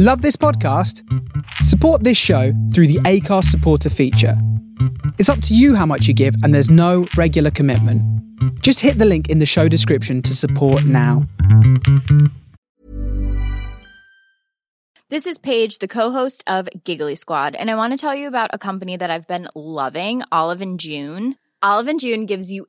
Love this podcast? Support this show through the Acast supporter feature. It's up to you how much you give, and there's no regular commitment. Just hit the link in the show description to support now. This is Paige, the co-host of Giggly Squad, and I want to tell you about a company that I've been loving, Olive and June. Olive and June gives you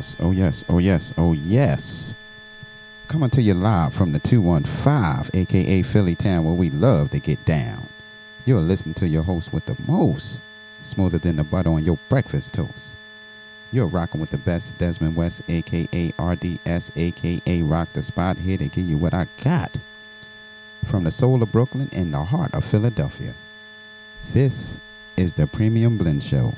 yes, oh yes, oh yes, oh yes. Coming to you live from the 215, aka Philly Town, where we love to get down. You're listening to your host with the most, smoother than the butter on your breakfast toast. You're rocking with the best, Desmond West, aka RDS, aka Rocdaspot, here to give you what I got from the soul of Brooklyn and the heart of Philadelphia. This is the Premium Blend Show.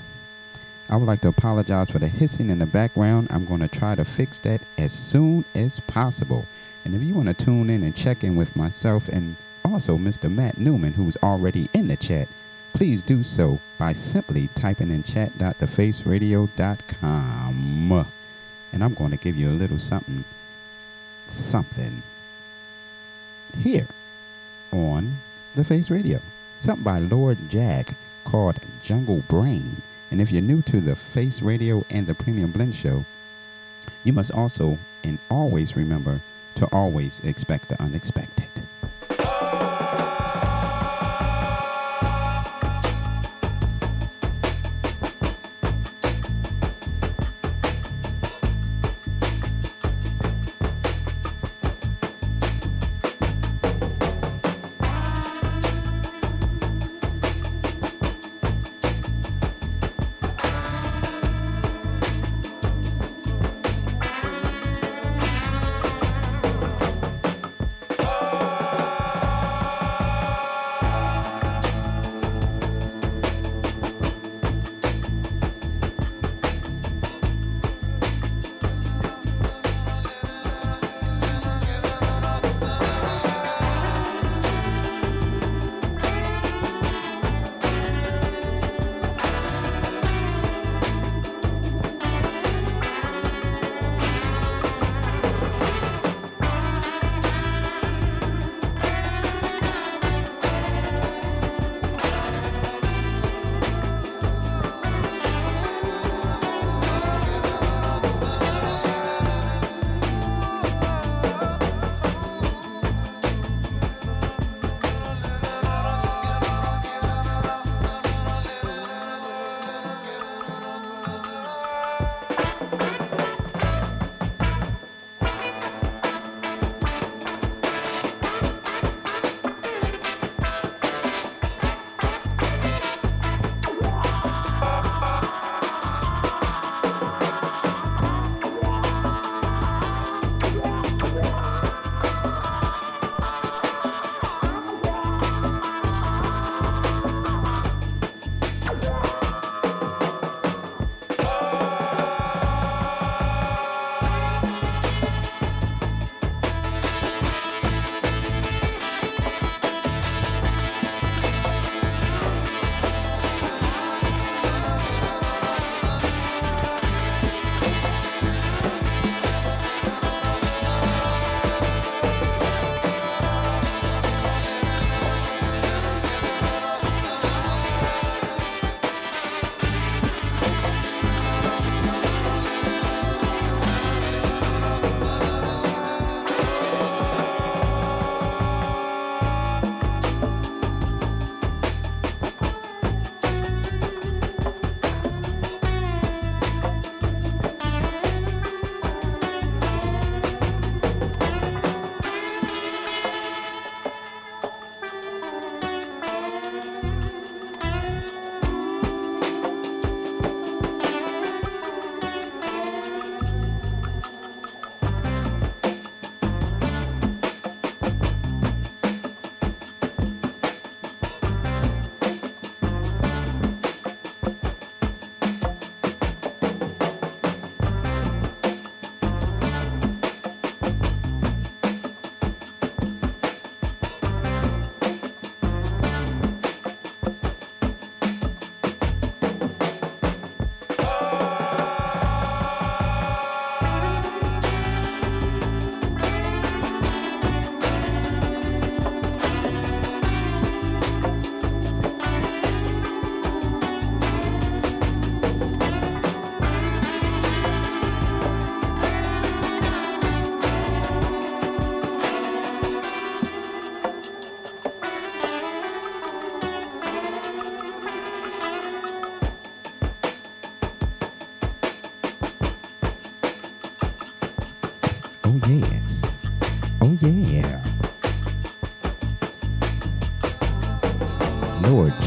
I would like to apologize for the hissing in the background. I'm going to try to fix that as soon as possible. And if you want to tune in and check in with myself and also Mr. Matt Newman, who's already in the chat, please do so by simply typing in chat.thefaceradio.com. And I'm going to give you a little something, something here on The Face Radio. Something by Lord Jack called Jungle Brain. And if you're new to the Face Radio and the Premium Blend Show, you must also and always remember to always expect the unexpected.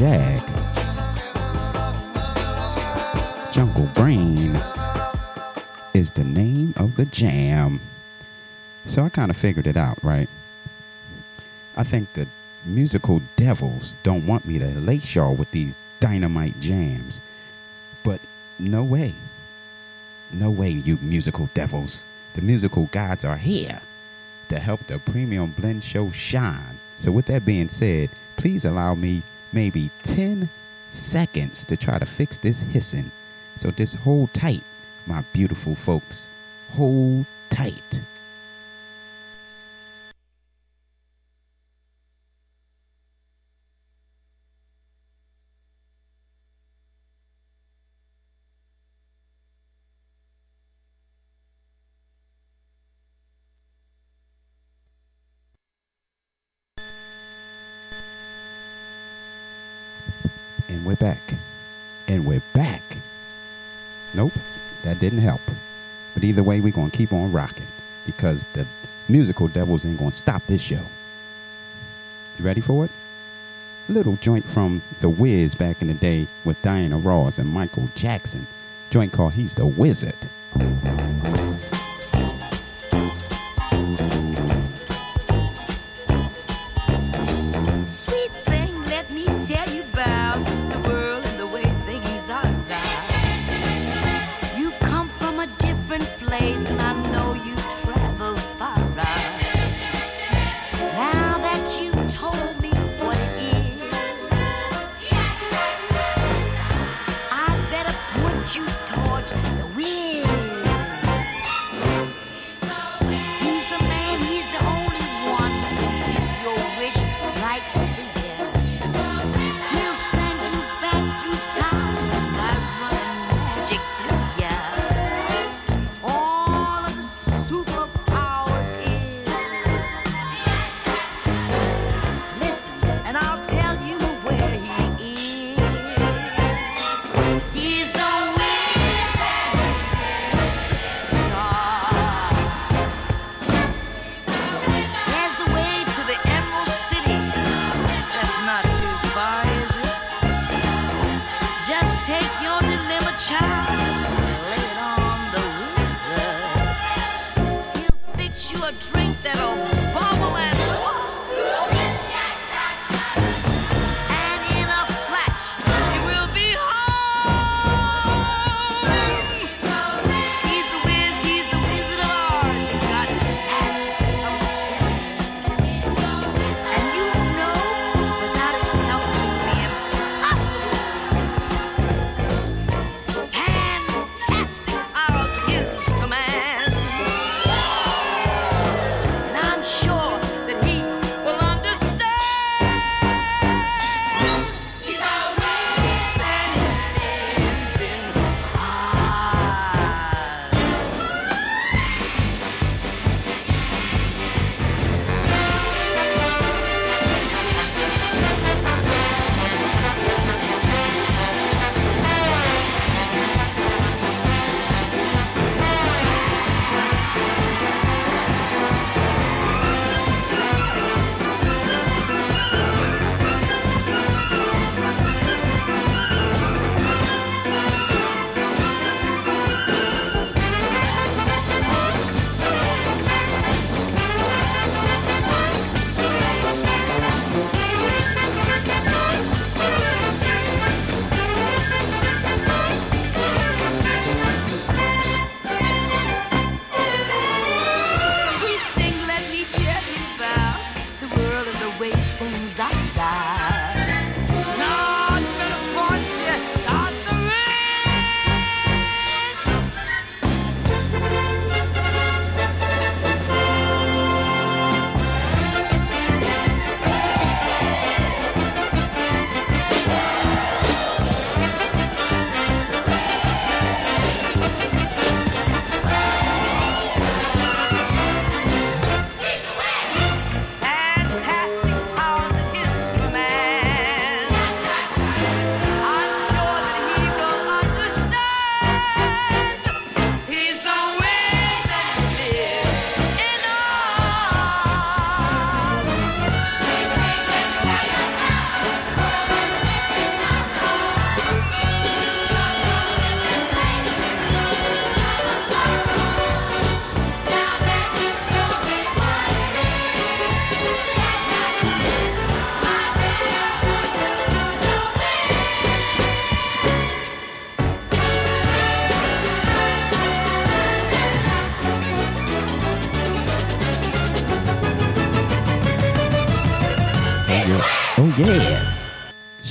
Jack. Jungle Brain is the name of the jam. So I kind of figured it out, right? I think the musical devils don't want me to lace y'all with these dynamite jams. But no way. No way, you musical devils. The musical gods are here to help the Premium Blend Show shine. So, with that being said, please allow me maybe 10 seconds to try to fix this hissing. So, just hold tight, my beautiful folks. Hold tight. And we're back. And we're back. Nope, that didn't help. But either way, we're going to keep on rocking because the musical devils ain't going to stop this show. You ready for it? Little joint from The Wiz back in the day with Diana Ross and Michael Jackson. Joint called He's the Wizard.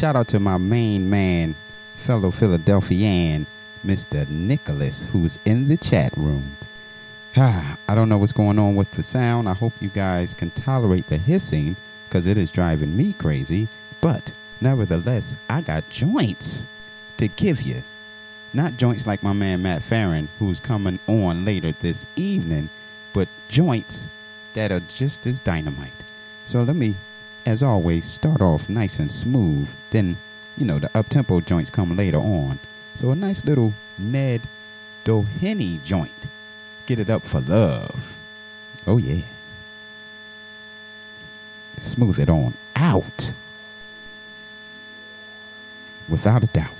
Shout out to my main man, fellow Philadelphian, Mr. Nicholas, who's in the chat room. I don't know what's going on with the sound. I hope you guys can tolerate the hissing because it is driving me crazy. But nevertheless, I got joints to give you. Not joints like my man Matt Farron, who's coming on later this evening, but joints that are just as dynamite. So let me, as always, start off nice and smooth then, you know, the up tempo joints come later on. So a nice little Ned Doheny joint. Get it up for love. Oh yeah. Smooth it on out. Without a doubt.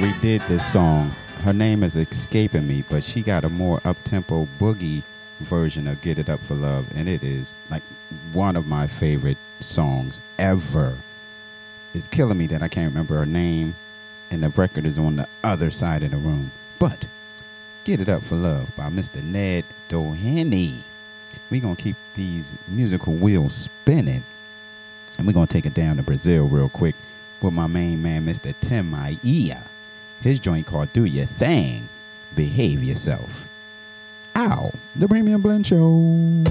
Redid this song. Her name is escaping me, but she got a more up tempo boogie version of Get It Up for Love, and it is like one of my favorite songs ever. It's killing me that I can't remember her name, and the record is on the other side of the room. But Get It Up for Love by Mr. Ned Doheny. We're going to keep these musical wheels spinning, and we're going to take it down to Brazil real quick with my main man, Mr. Tim Maia. His joint called Do Your Thing, Behave Yourself. Ow, the Premium Blend Show.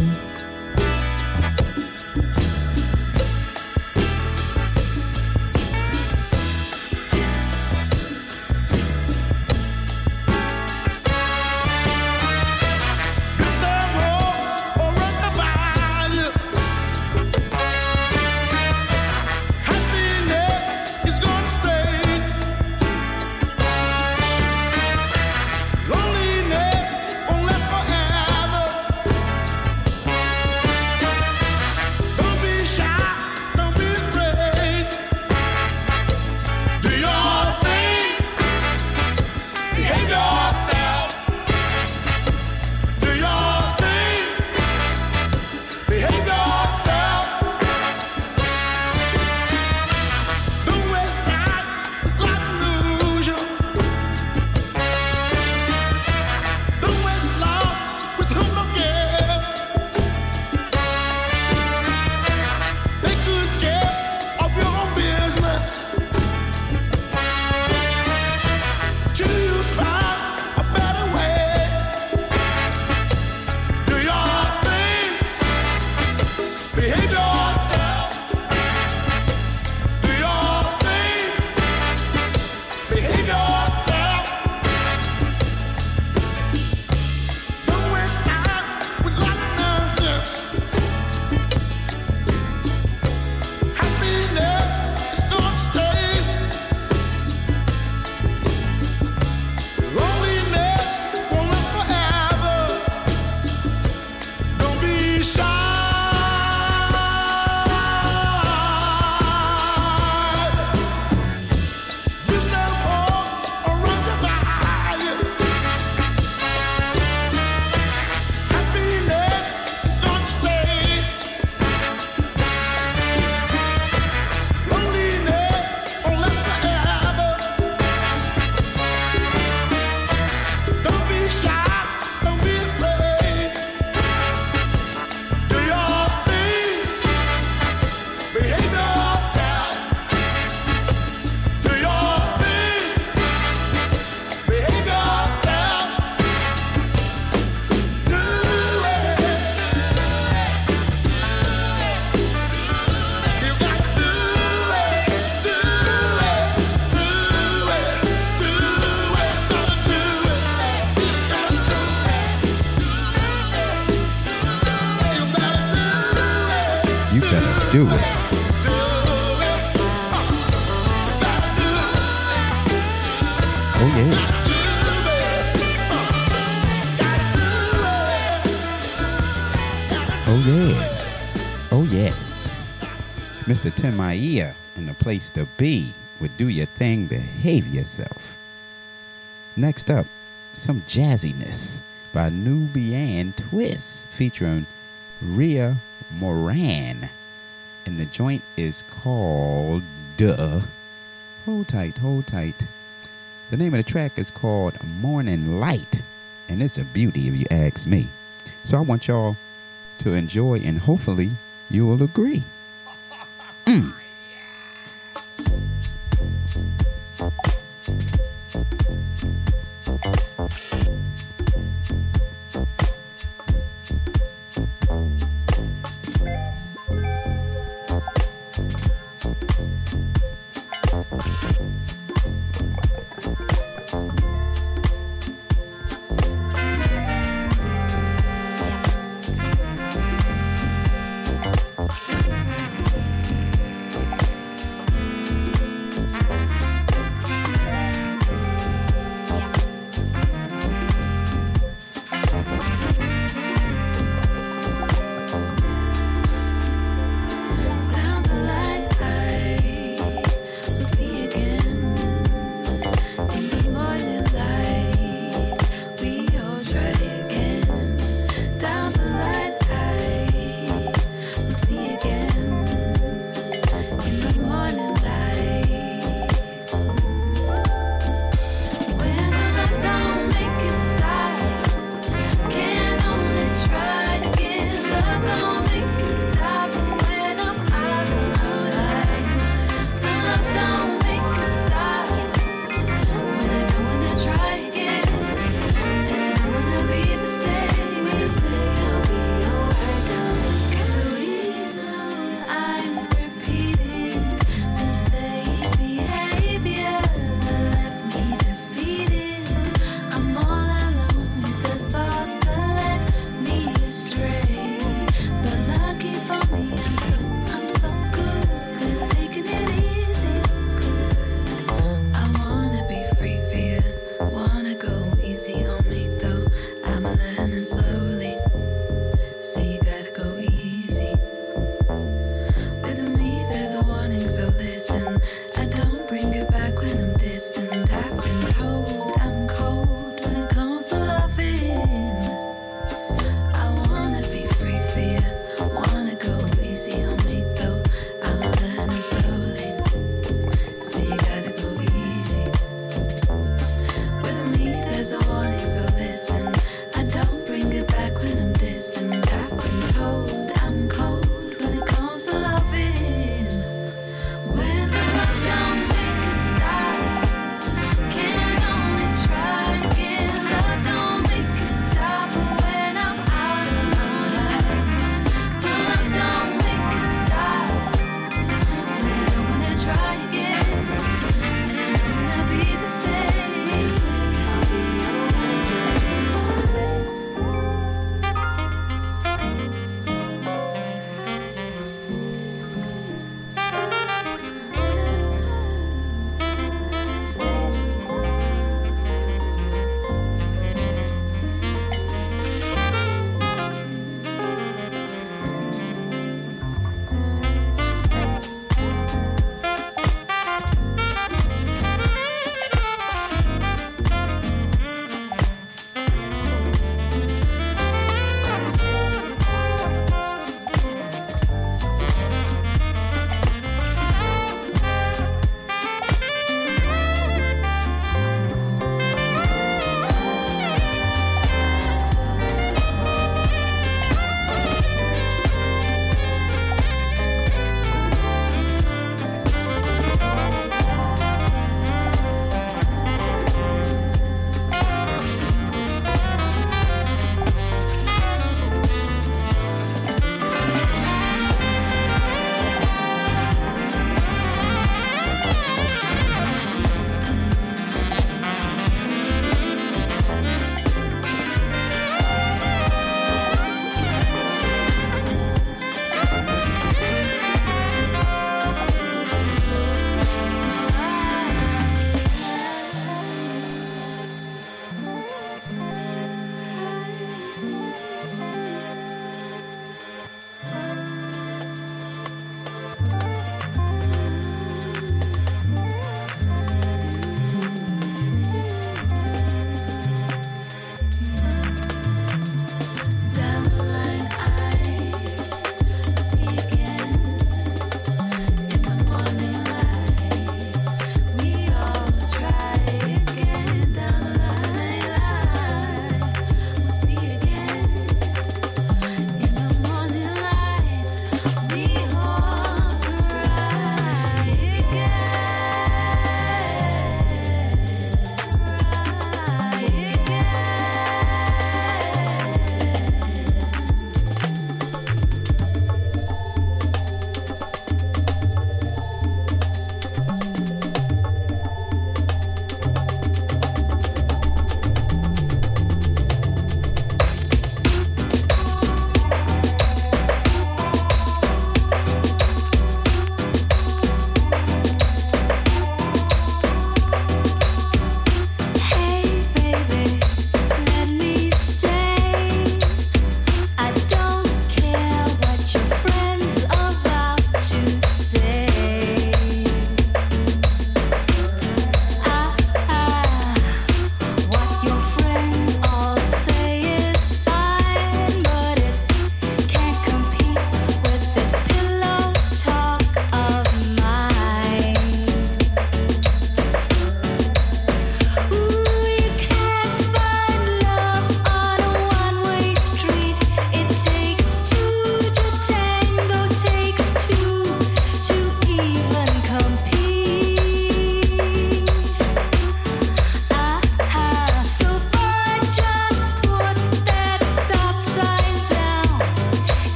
Place to be with Do Your Thing, Behave Yourself. Next up, some jazziness by Nubiyan Twist featuring Ria Moran. And the joint is called Duh. Hold tight, hold tight. The name of the track is called Morning Light. And it's a beauty if you ask me. So I want y'all to enjoy and hopefully you will agree. Mm.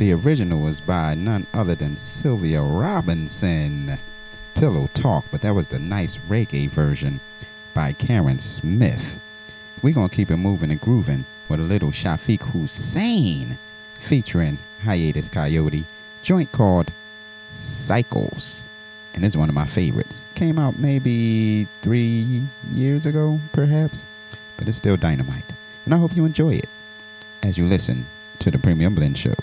The original was by none other than Sylvia Robinson. Pillow Talk, but that was the nice reggae version by Karen Smith. We're going to keep it moving and grooving with a little Shafiq Husayn featuring Hiatus Kaiyote, joint called Cycles. And it's one of my favorites. Came out maybe three years ago, perhaps, but it's still dynamite. And I hope you enjoy it as you listen to the Premium Blend Show.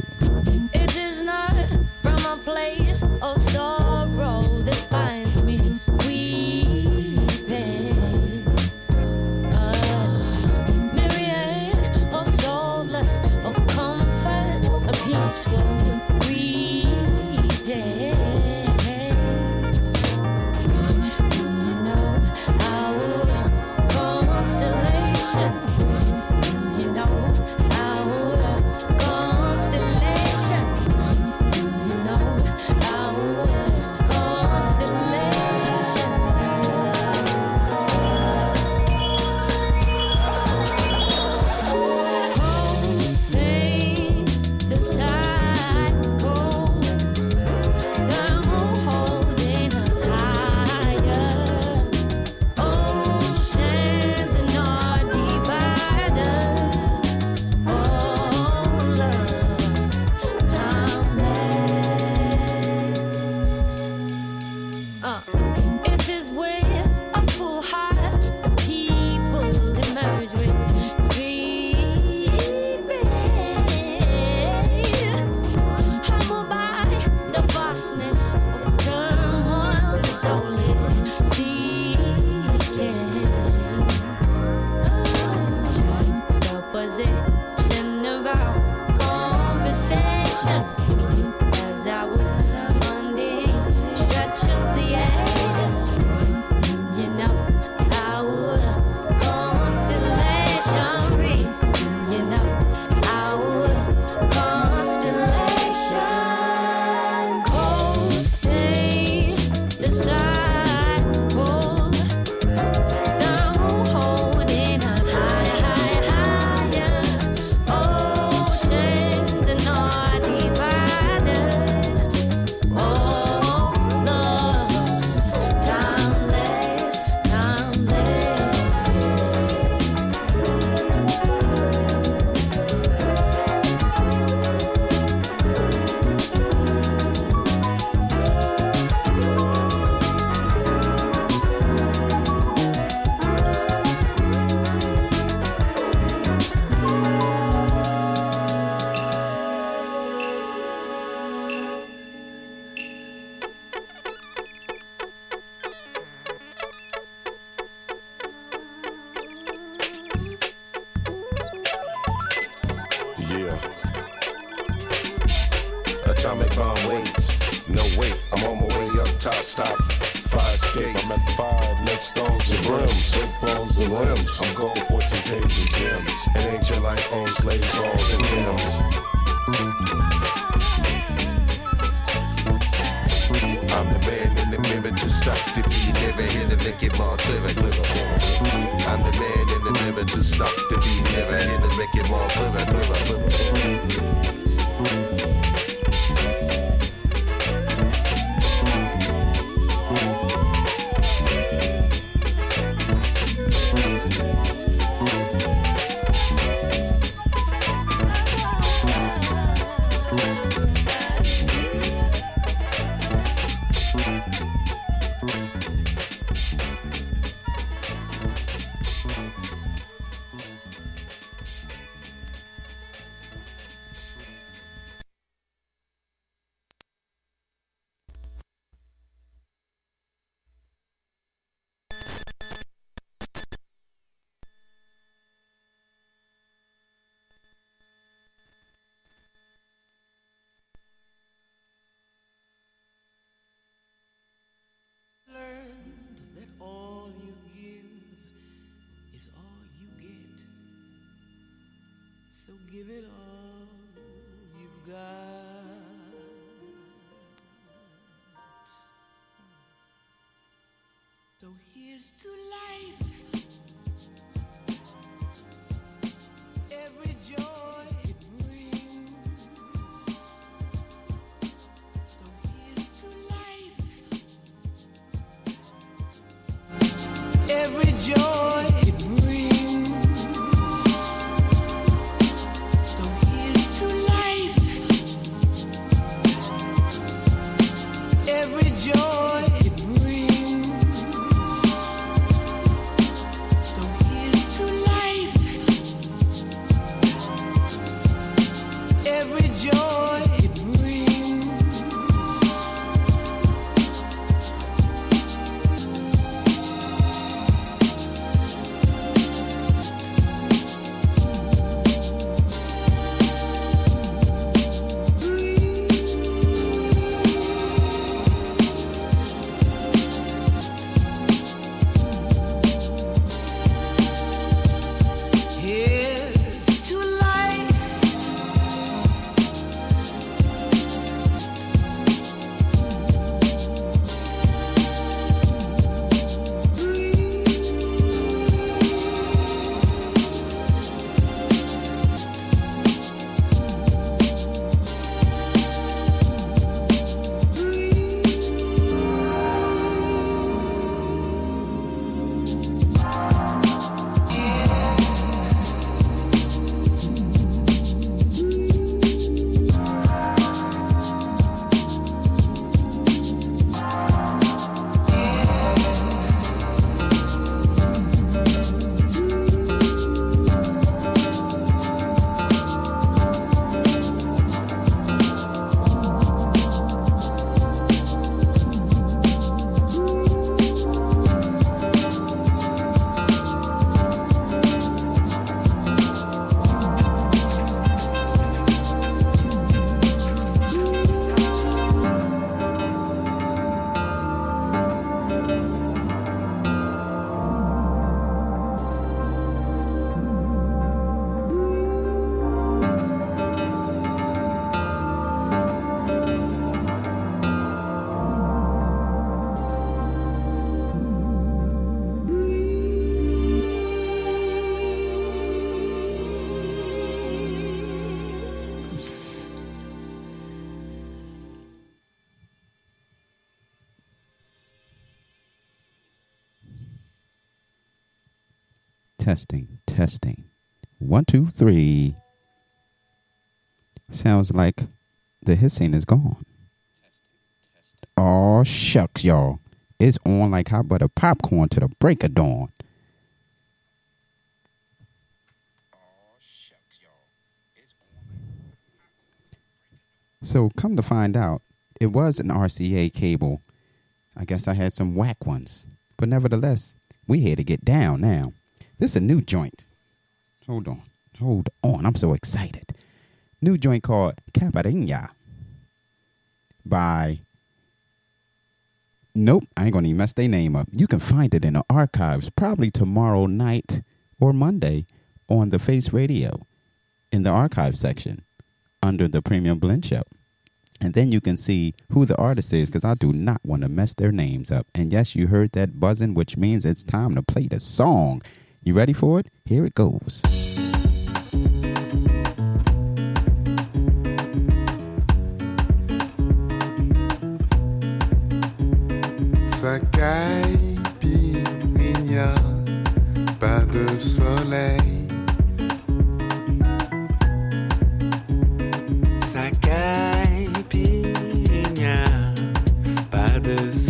Testing, testing. One, two, three. Sounds like the hissing is gone. Oh, shucks, y'all. It's on like hot butter popcorn to the break of dawn. So, come to find out, it was an RCA cable. I guess I had some whack ones. But nevertheless, we here to get down now. This is a new joint. Hold on. Hold on. I'm so excited. New joint called Caparinha by. Nope, I ain't gonna even mess their name up. You can find it in the archives probably tomorrow night or Monday on the Face Radio in the archive section under the Premium Blend Show. And then you can see who the artist is because I do not want to mess their names up. And yes, you heard that buzzing, which means it's time to play the song. You ready for it? Here it goes. A pas de soleil. Caille, il pas de soleil.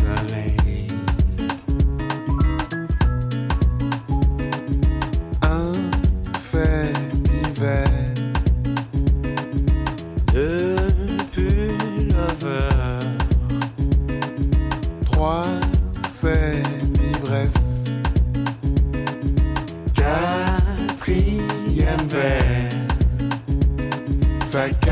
Ça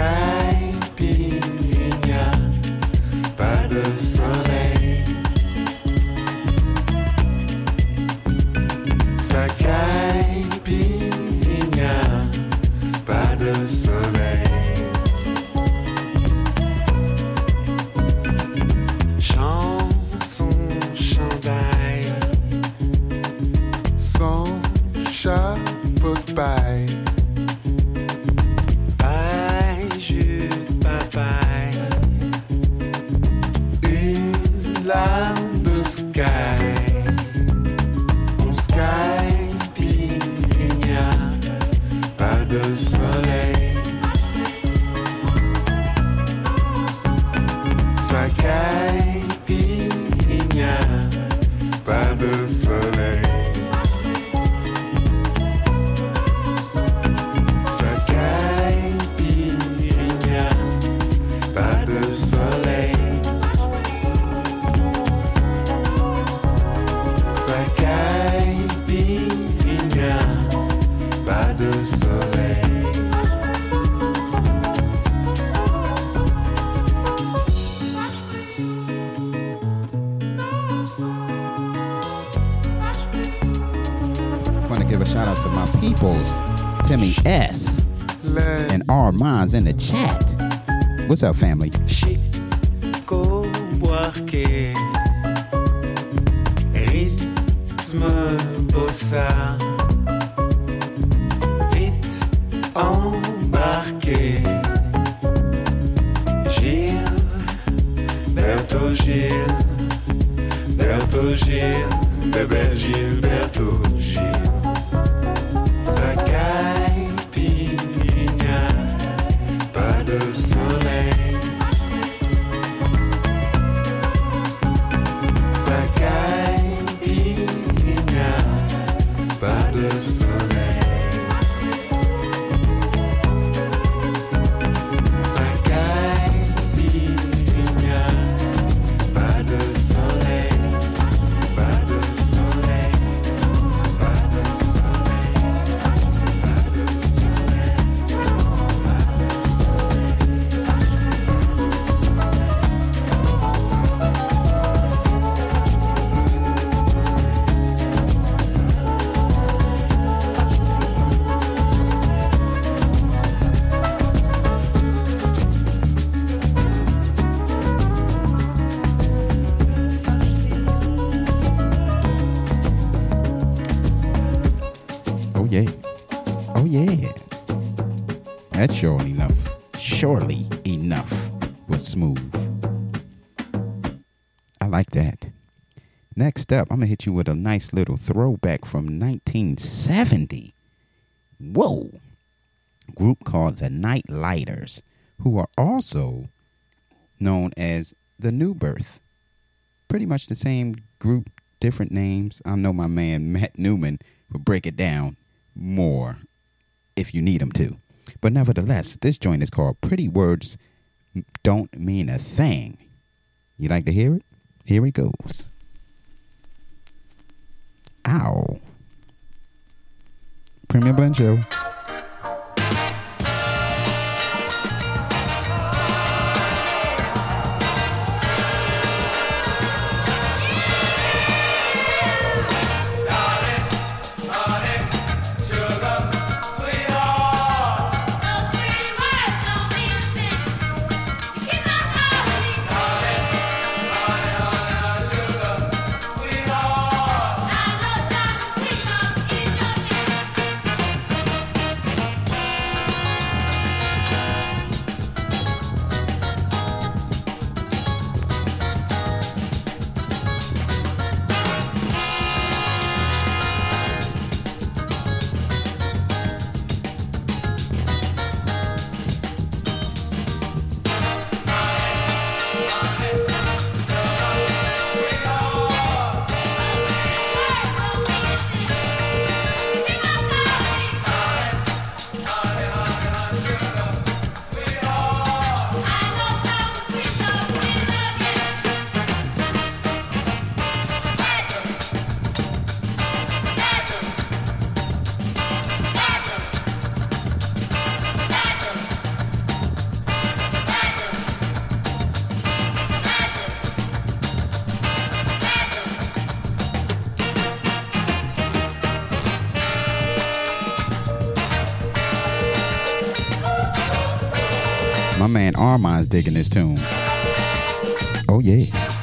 Timmy S. And R Minds in the chat. What's up, family? Chico Buarque Rythme bossa Gilles Berto Gilles Bébé Gilles Next up, I'm gonna hit you with a nice little throwback from 1970. Whoa! Group called the Nite-Liters, who are also known as the New Birth. Pretty much the same group, different names. I know my man Matt Newman will break it down more if you need him to. But nevertheless, this joint is called Pretty Words Don't Mean a Thing. You like to hear it? Here it goes. Ow. Premium Blend Show. Man digging this tune. Oh yeah.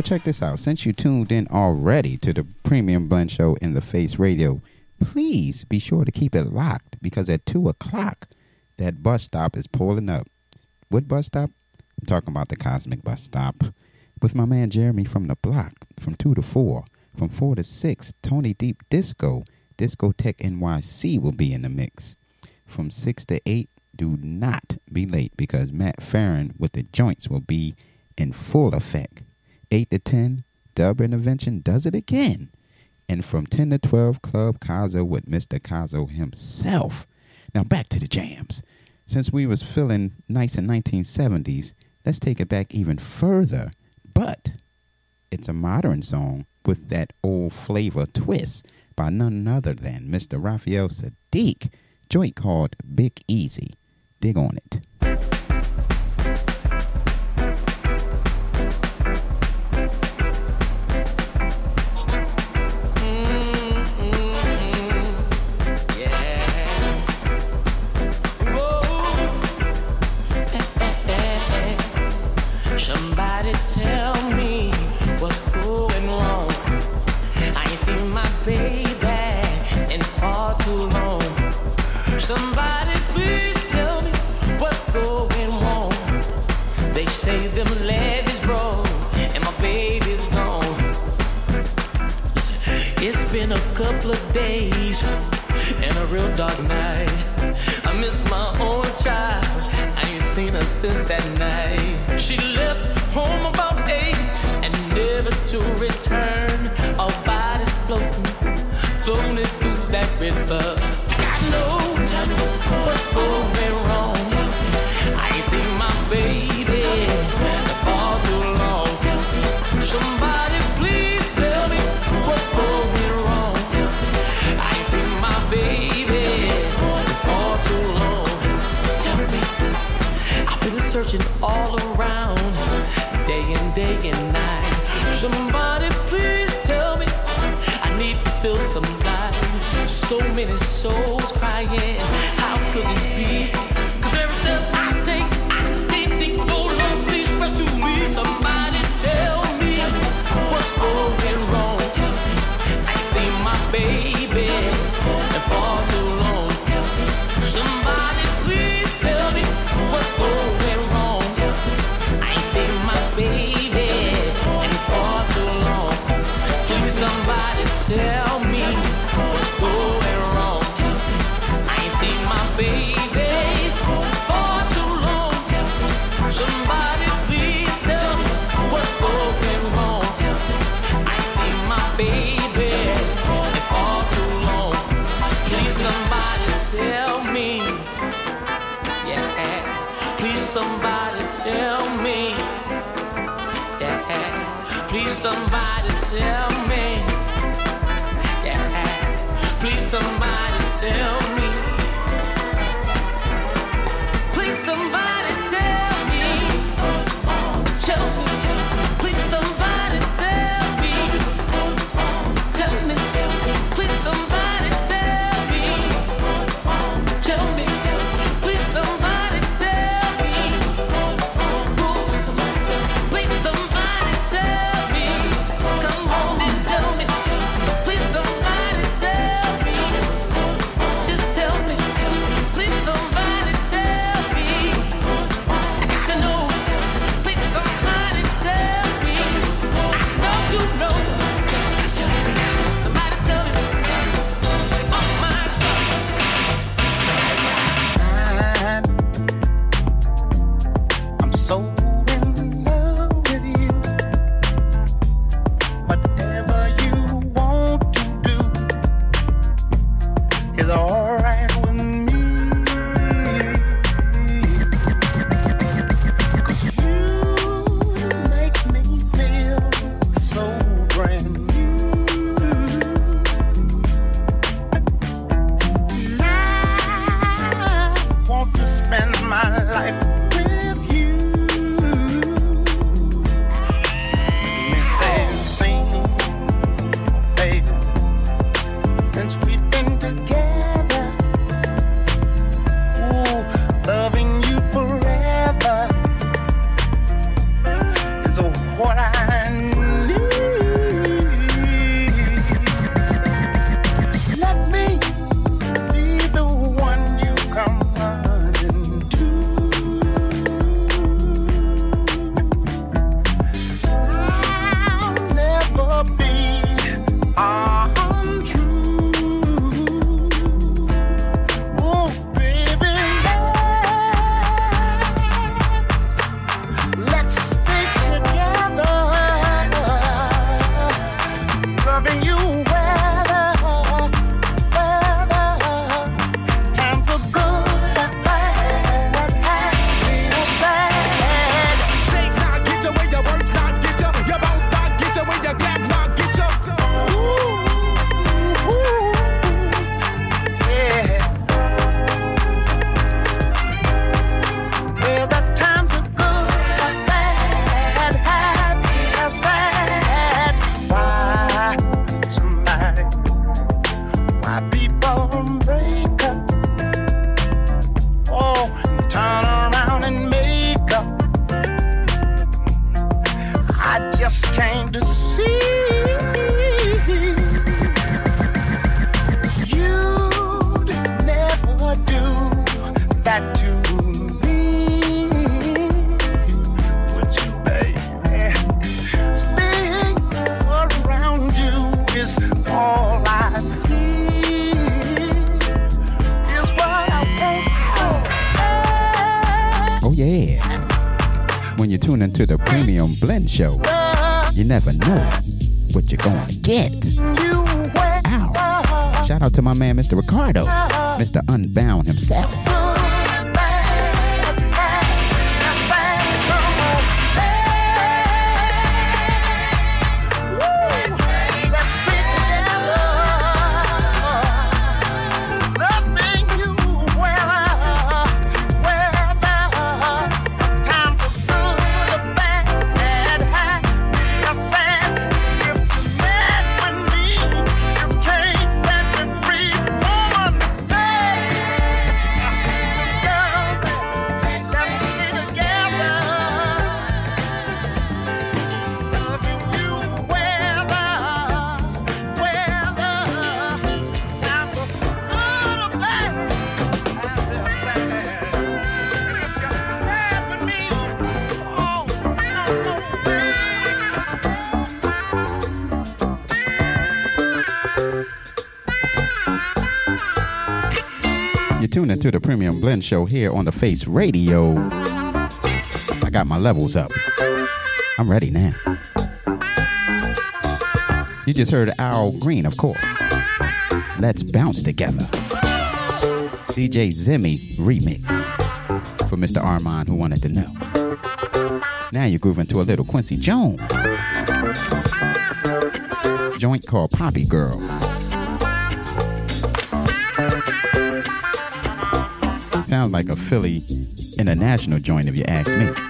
So check this out. Since you tuned in already to the Premium Blend Show in the Face Radio, please be sure to keep it locked because at two o'clock, that bus stop is pulling up. What bus stop? I'm talking about the Cosmic Bus Stop. With my man Jeremy from the block, from two to four, from four to six, Tony Deep Disco, Discotech NYC will be in the mix. From six to eight, do not be late because Matt Farron with the joints will be in full effect. 8 to 10, Dub Intervention does it again. And from 10 to 12, Club Kazo with Mr. Kazo himself. Now back to the jams. Since we was feeling nice in 1970s, let's take it back even further. But it's a modern song with that old flavor twist by none other than Mr. Raphael Saadiq, joint called Big Easy. Dig on it. A couple of days and a real dark night. I miss my own child. I ain't seen her since that night. She left home So many souls crying. somebody what you're gonna get. You Ow. Shout out to my man, Mr. Ricardo. Into the Premium Blend Show here on the Face Radio. I got my levels up. I'm ready now. You just heard Al Green, of course. Let's bounce together. DJ Zimmy remix for Mr. Armand who wanted to know. Now you're grooving to a little Quincy Jones. Joint called Poppy Girl. Sounds like a Philly international joint if you ask me.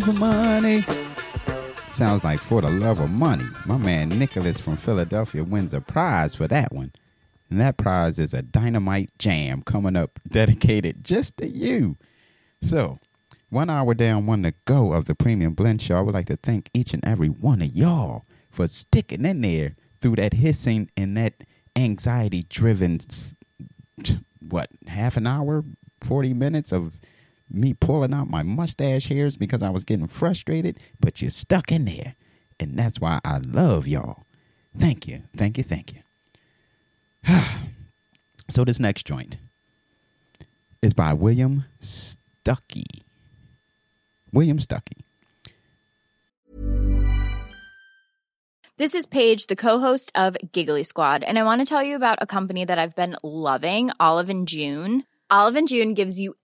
Love of money. Sounds like for the love of money. My man Nicholas from Philadelphia wins a prize for that one. And that prize is a dynamite jam coming up dedicated just to you. So, one hour down, one to go of the Premium Blend Show. I would like to thank each and every one of y'all for sticking in there through that hissing and that anxiety driven, what, half an hour, 40 minutes of me pulling out my mustache hairs because I was getting frustrated, but you're stuck in there. And that's why I love y'all. Thank you. Thank you. Thank you. so, this next joint is by William Stuckey. William Stuckey. This is Paige, the co-host of Giggly Squad, and I want to tell you about a company that I've been loving, Olive and June. Olive and June gives you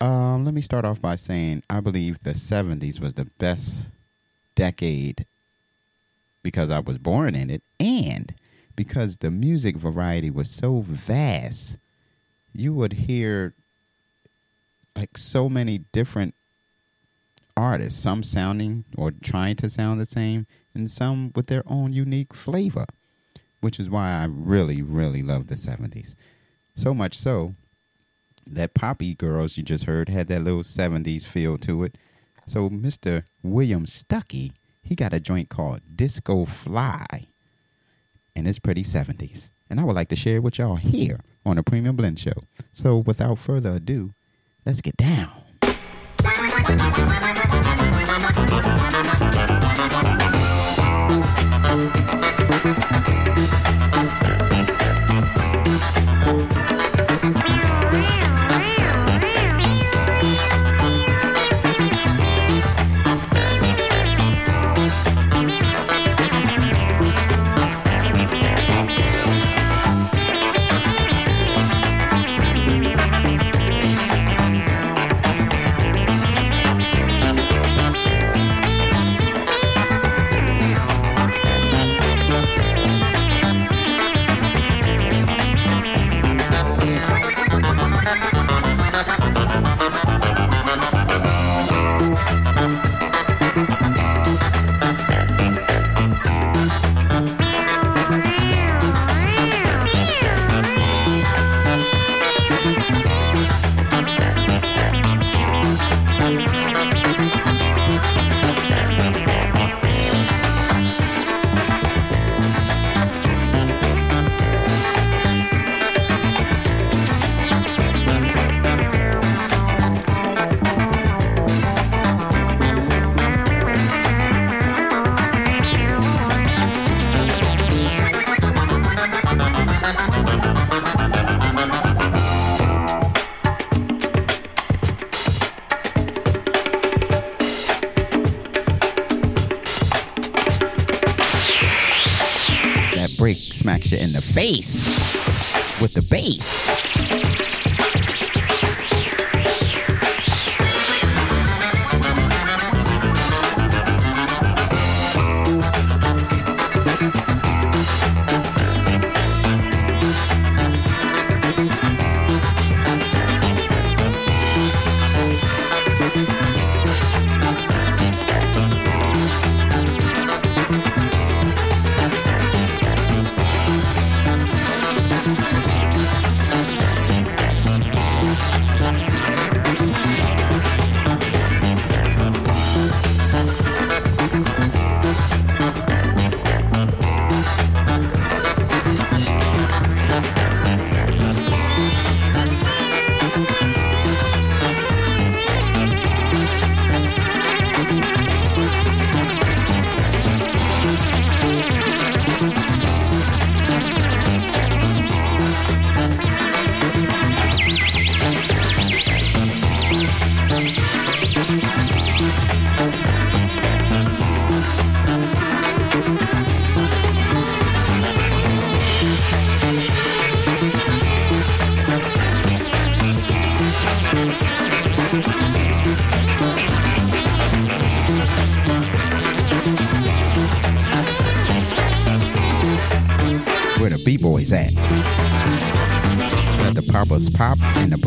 Um, let me start off by saying I believe the 70s was the best decade because I was born in it and because the music variety was so vast. You would hear like so many different artists, some sounding or trying to sound the same, and some with their own unique flavor, which is why I really, really love the 70s. So much so that Poppy Girls you just heard had that little 70s feel to it. So Mr. William Stuckey, he got a joint called Disco Fly, and it's pretty 70s. And I would like to share it with y'all here on the Premium Blend Show. So without further ado, let's get down.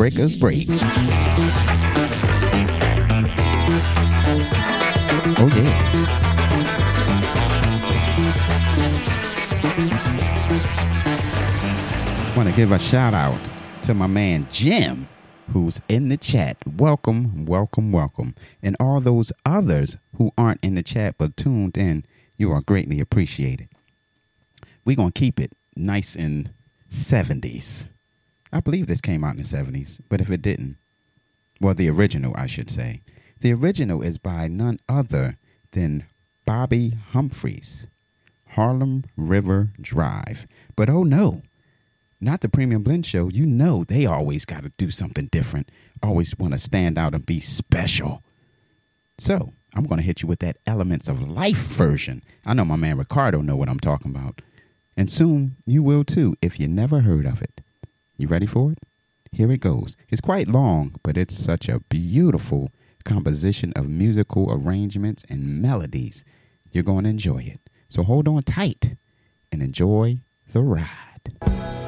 and breakers break. Oh yeah. Want to give a shout out to my man Jim, who's in the chat. Welcome, welcome, welcome. And all those others who aren't in the chat but tuned in, you are greatly appreciated. We're going to keep it nice in 70s. I believe this came out in the 70s, but if it didn't, well, the original, I should say. The original is by none other than Bobbi Humphreys, Harlem River Drive. But oh no, not the Premium Blend Show. You know they always got to do something different, always want to stand out and be special. So I'm going to hit you with that Elements of Life version. I know my man Ricardo know what I'm talking about. And soon you will too if you never heard of it. You ready for it? Here it goes. It's quite long, but it's such a beautiful composition of musical arrangements and melodies. You're going to enjoy it. So hold on tight and enjoy the ride.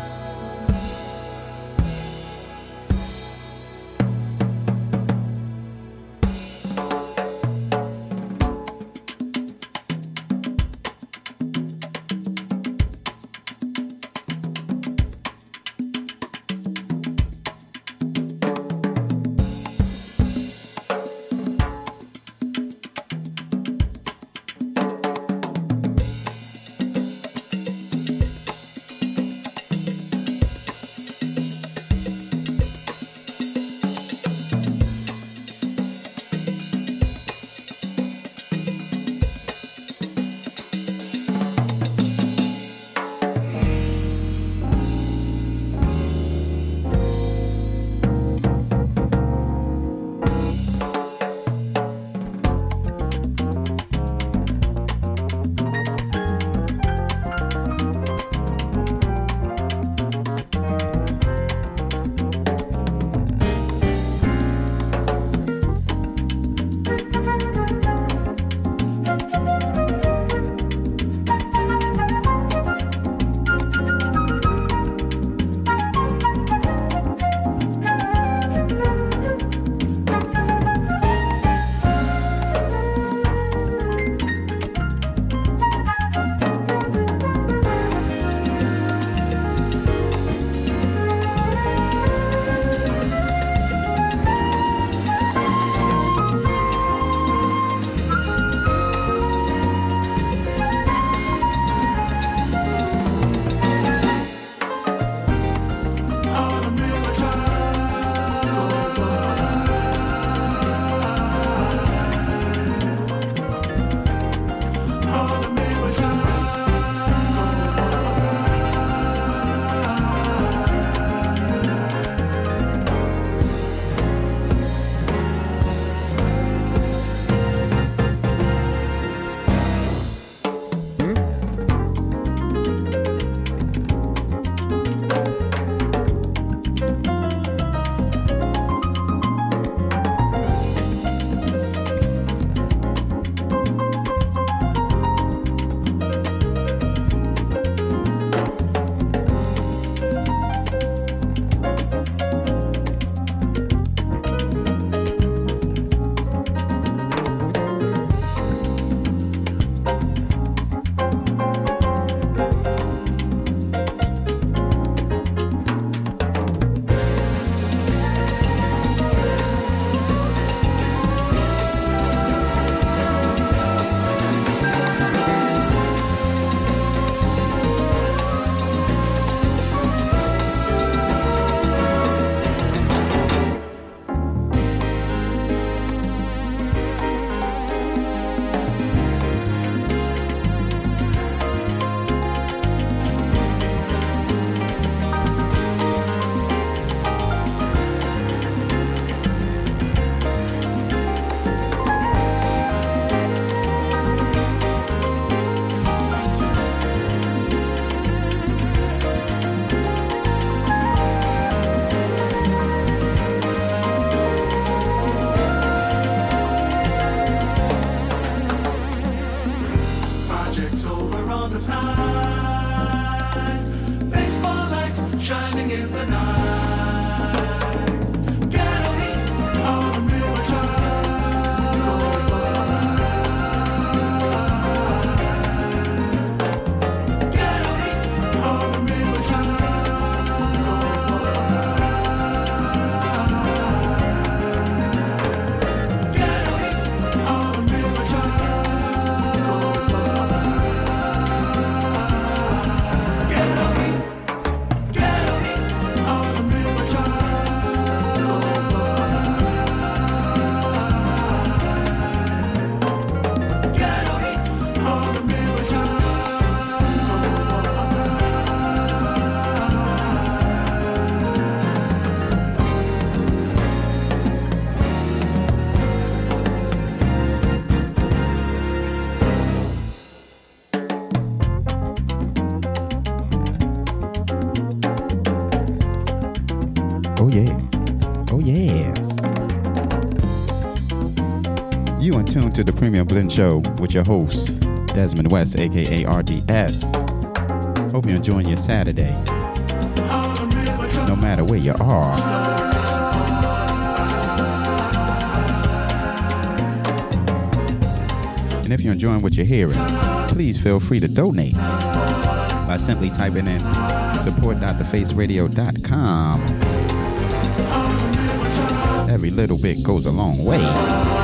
To the Premium Blend Show with your host, Desmond West, aka RDS. Hope you're enjoying your Saturday. No matter where you are. And if you're enjoying what you're hearing, please feel free to donate by simply typing in support.thefaceradio.com. Every little bit goes a long way.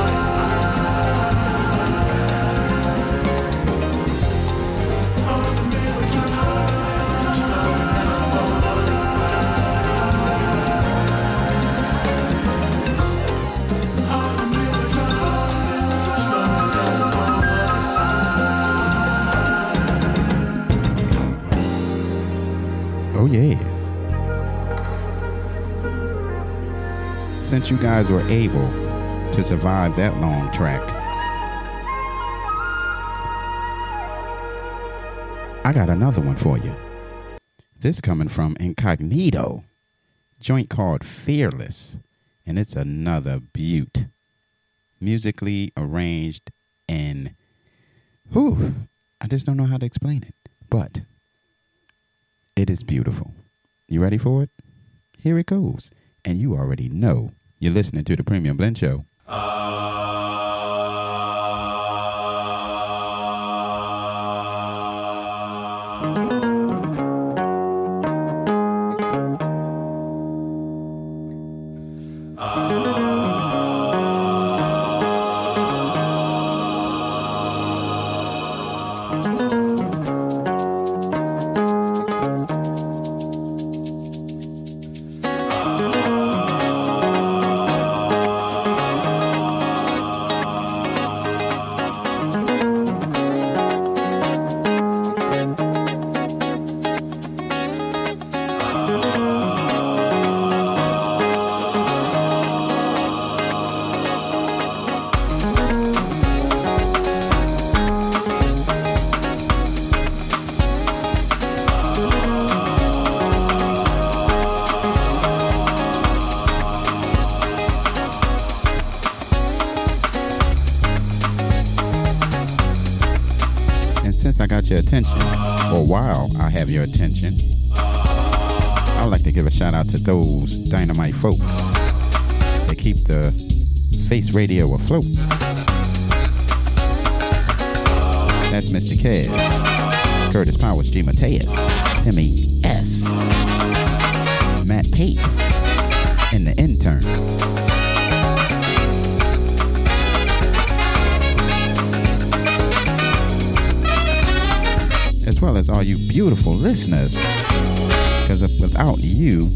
You guys were able to survive that long track, I got another one for you. This coming from Incognito, joint called Fearless, and it's another beaut. Musically arranged and, whew, I just don't know how to explain it, but it is beautiful. You ready for it? Here it goes. And you already know you're listening to the Premium Blend Show. And have your attention, I would like to give a shout out to those dynamite folks that keep the face radio afloat. That's Mr. Kev, Curtis Powers, G. Mateus, Timmy S., Matt Pate, and the intern. As well as all you beautiful listeners. Because without you,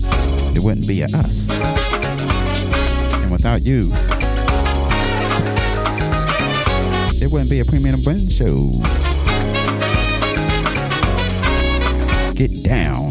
there wouldn't be a us. And without you, there wouldn't be a Premium Blend show. Get down.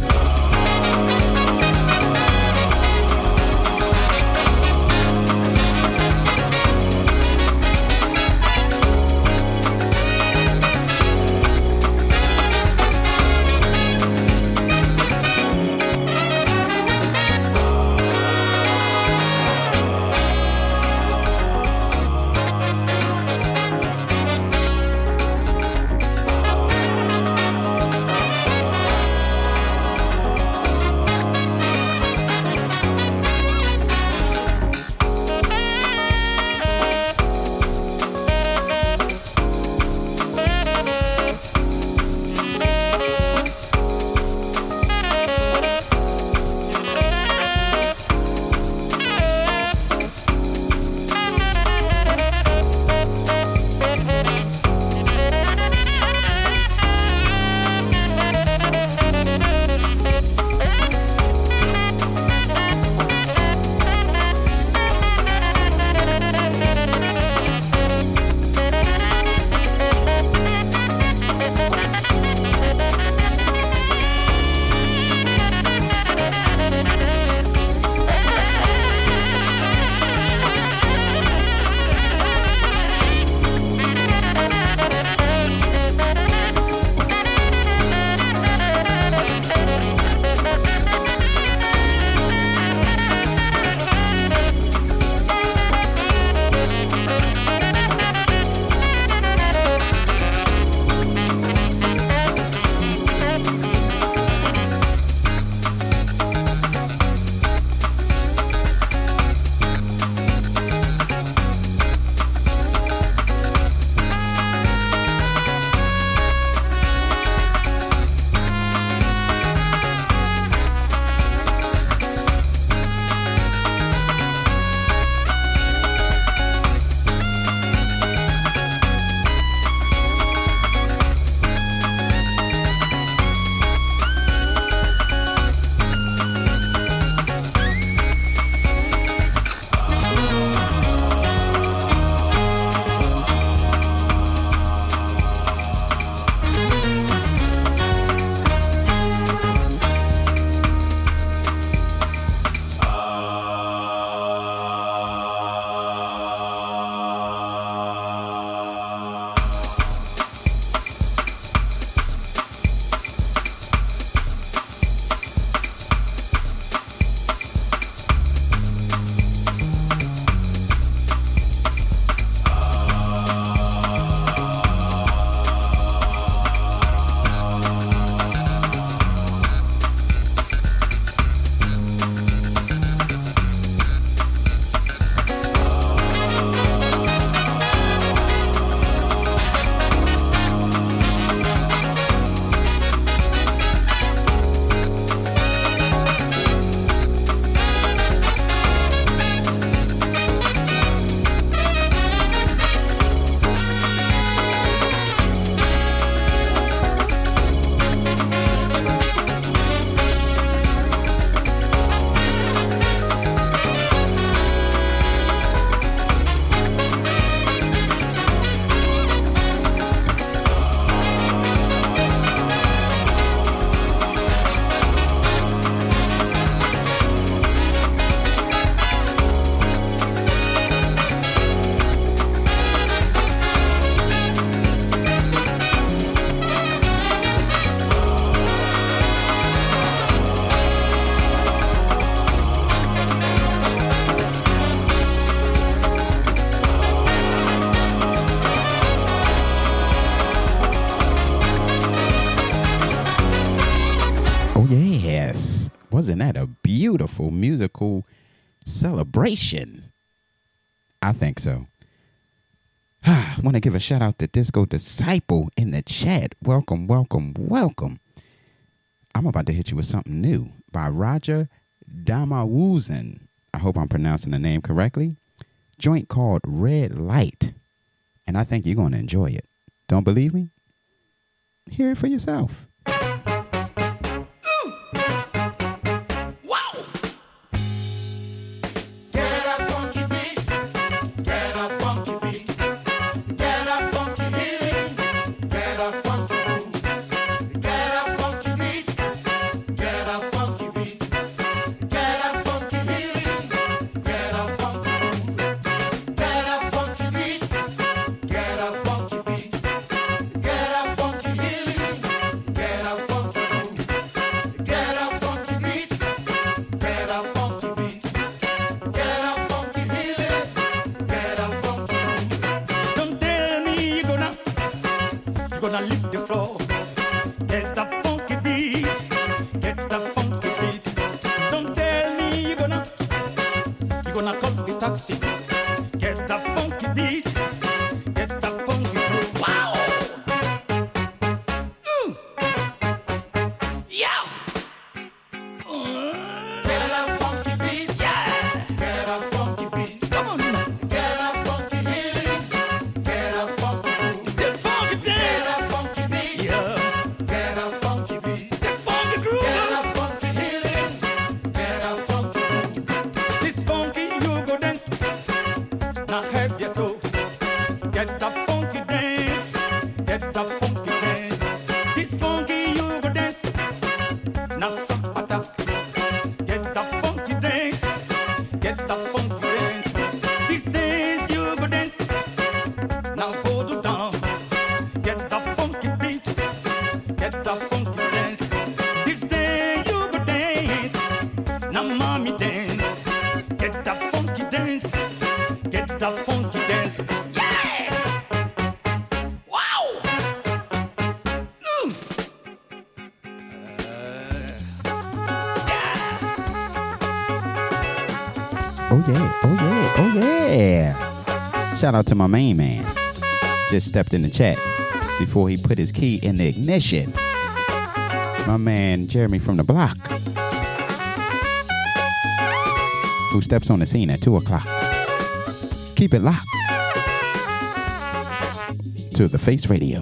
I think so. I want to give a shout out to Disco Disciple in the chat. Welcome, welcome, welcome. I'm about to hit you with something new by Roger Damawuzan. I hope I'm pronouncing the name correctly. Joint called Red Light. And I think you're going to enjoy it. Don't believe me? Hear it for yourself. Now sapata. Out to my main man. Just stepped in the chat before he put his key in the ignition. My man Jeremy from the block. Who steps on the scene at 2 o'clock. Keep it locked. To the Face Radio.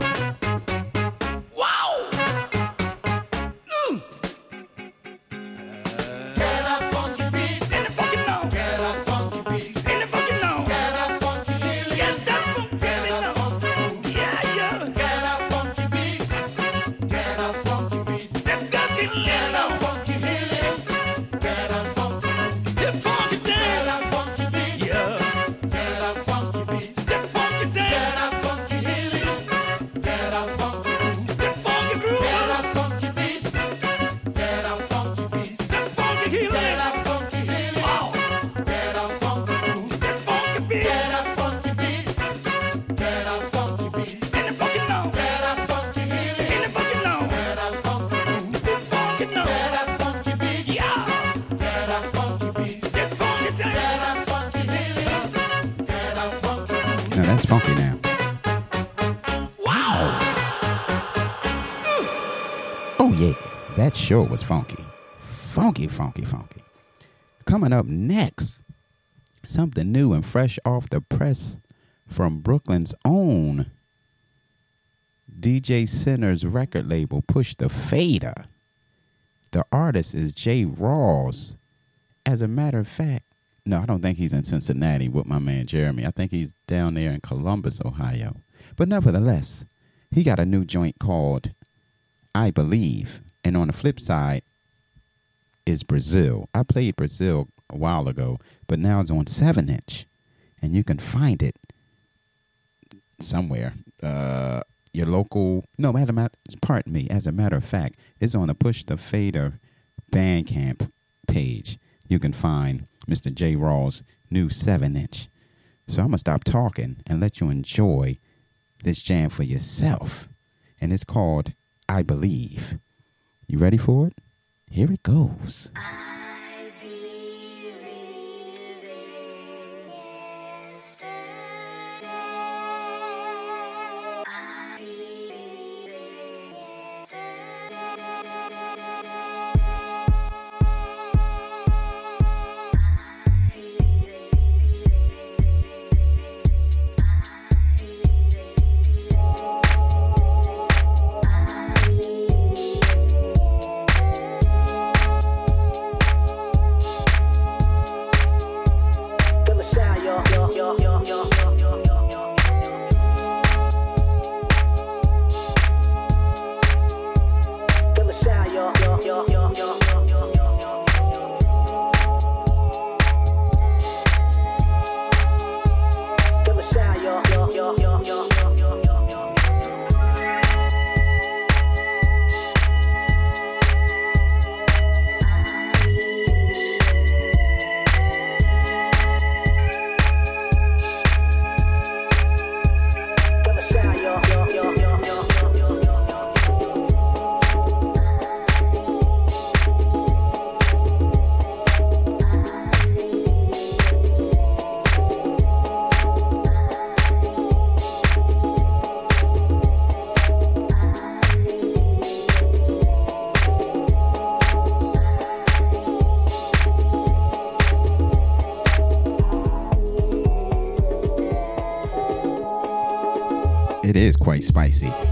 Was funky. Funky, funky, funky. Coming up next, something new and fresh off the press from Brooklyn's own DJ Center's record label, Push the Fader. The artist is J Rawls. As a matter of fact, no, I don't think he's in Cincinnati with my man Jeremy. I think he's down there in Columbus, Ohio. But nevertheless, he got a new joint called I Believe. And on the flip side is Brazil. I played Brazil a while ago, but now it's on 7 inch. And you can find it somewhere. Uh, your local, no, matter, pardon me, as a matter of fact, it's on the Push the Fader Bandcamp page. You can find Mr. J. Raw's new 7 inch. So I'm going to stop talking and let you enjoy this jam for yourself. And it's called I Believe. You ready for it? Here it goes. the side. spicy.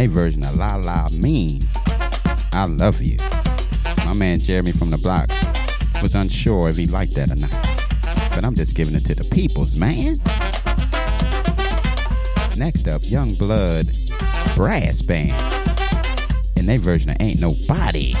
their version of La La means I love you. My man Jeremy from the block was unsure if he liked that or not. But I'm just giving it to the peoples, man. Next up, Youngblood Brass Band. And their version of Ain't Nobody.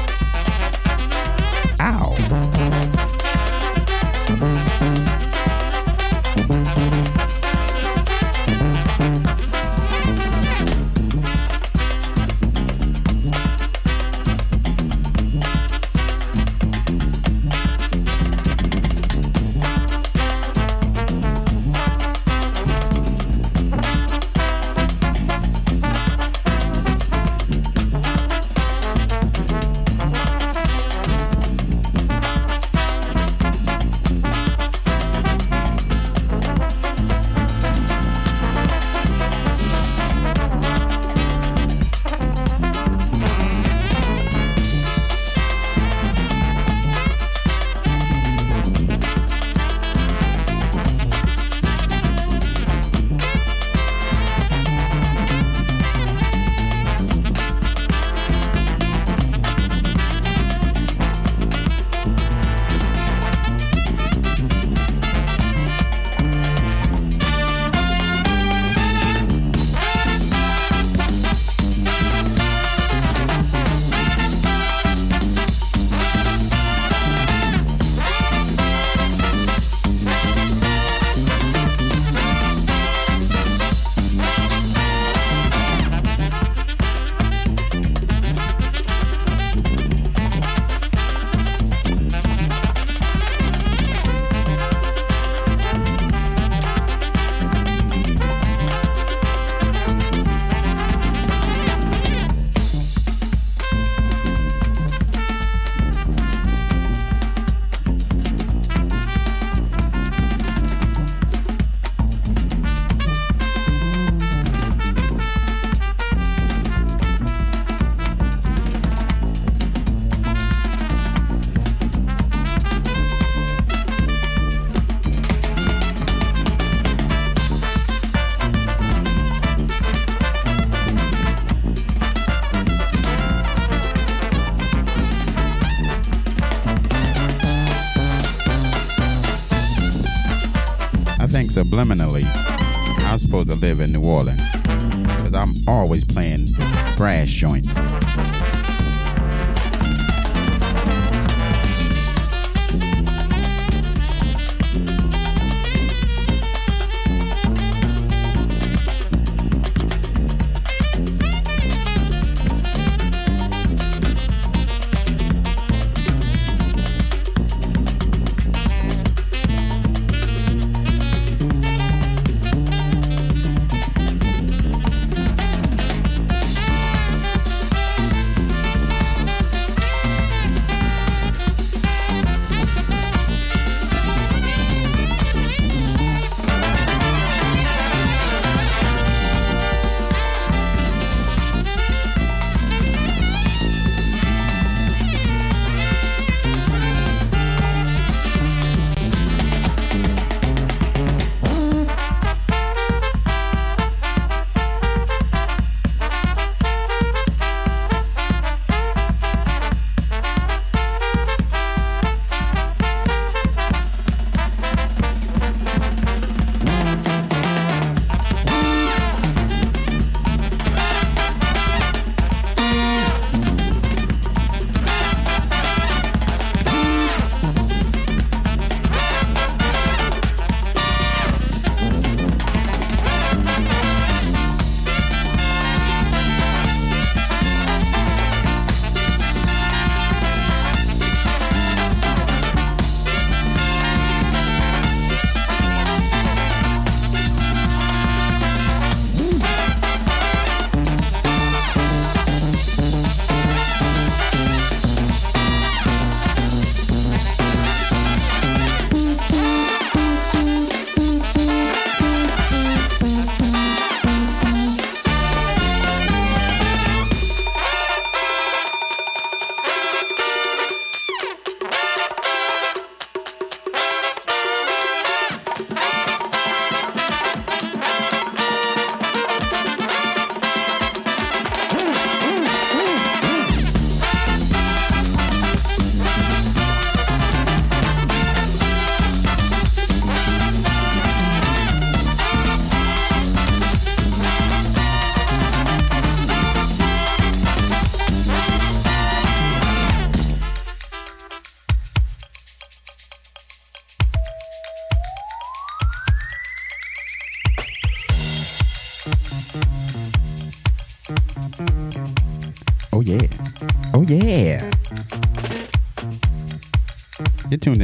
in New Orleans.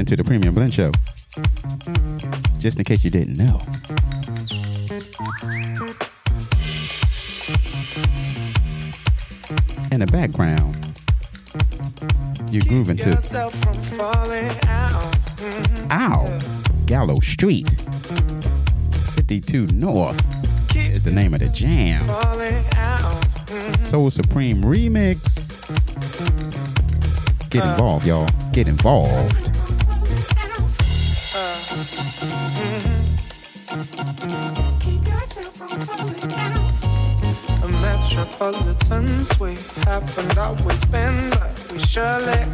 Tuned into the Premium Blend Show. Just in case you didn't know. In the background, you're grooving to yourself from falling out. Mhm. Ow, Gallow Street. 52 North is the name of the jam. Out. Soul Supreme Remix. Get involved, y'all. Get involved.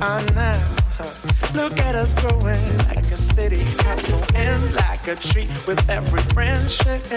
Are now. Look at us growing like a city has no end, like a tree with every branch it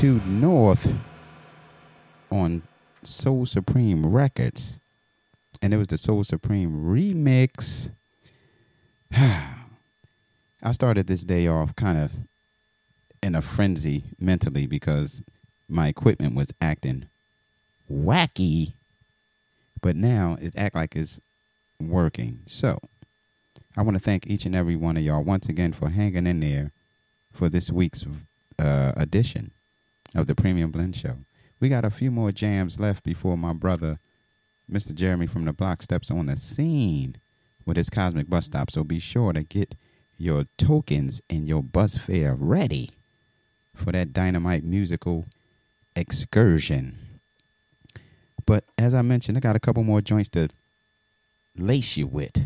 52 North on Soul Supreme Records. And it was the Soul Supreme remix. I started this day off kind of in a frenzy mentally because my equipment was acting wacky, but now it act like it's working. So I want to thank each and every one of y'all once again for hanging in there for this week's uh, edition of the Premium Blend Show. We got a few more jams left before my brother, Mr. Jeremy from the block, steps on the scene with his Cosmic Bus Stop. So be sure to get your tokens and your bus fare ready for that dynamite musical excursion. But as I mentioned, I got a couple more joints to lace you with.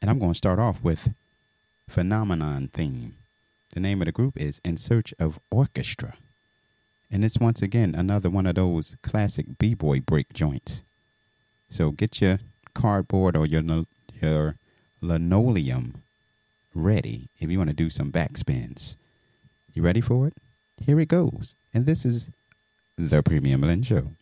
And I'm going to start off with Phenomenon theme. The name of the group is In Search of Orchestra. And it's once again another one of those classic b-boy break joints. So get your cardboard or your your linoleum ready if you want to do some backspins. You ready for it? Here it goes. And this is the Premium Blend Show.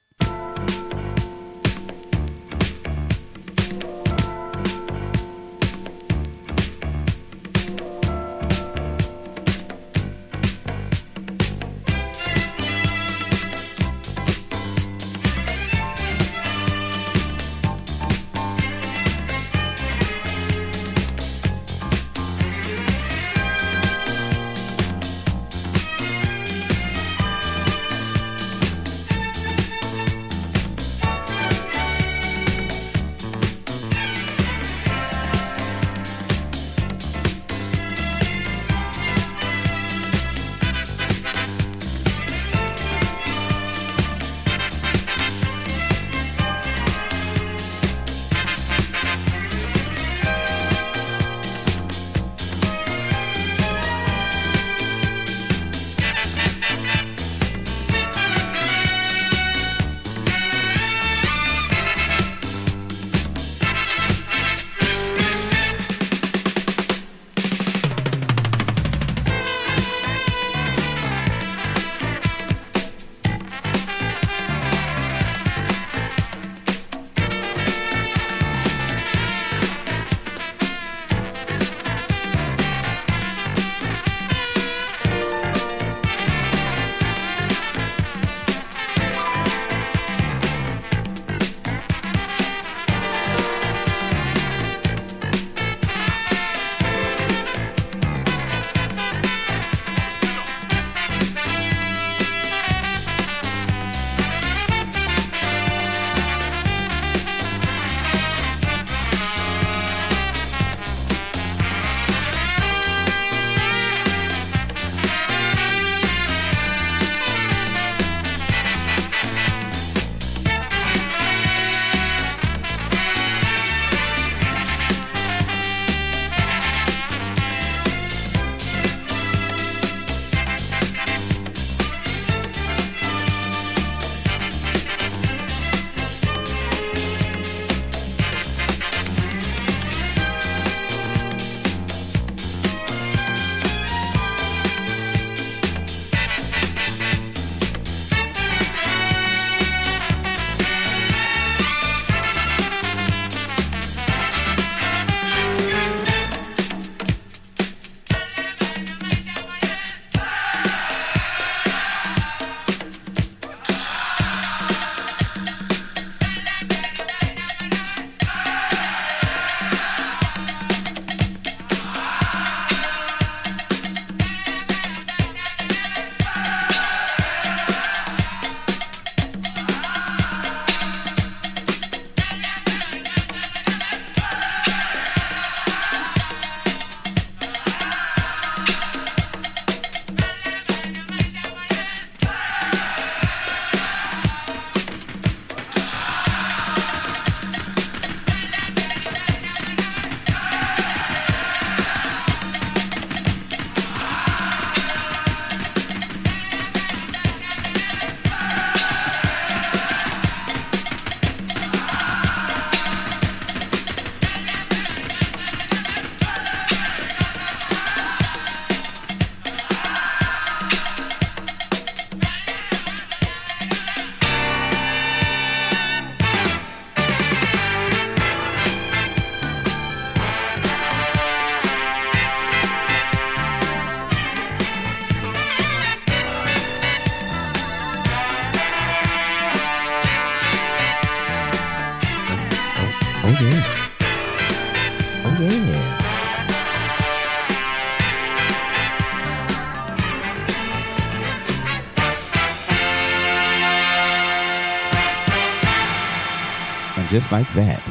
Just like that,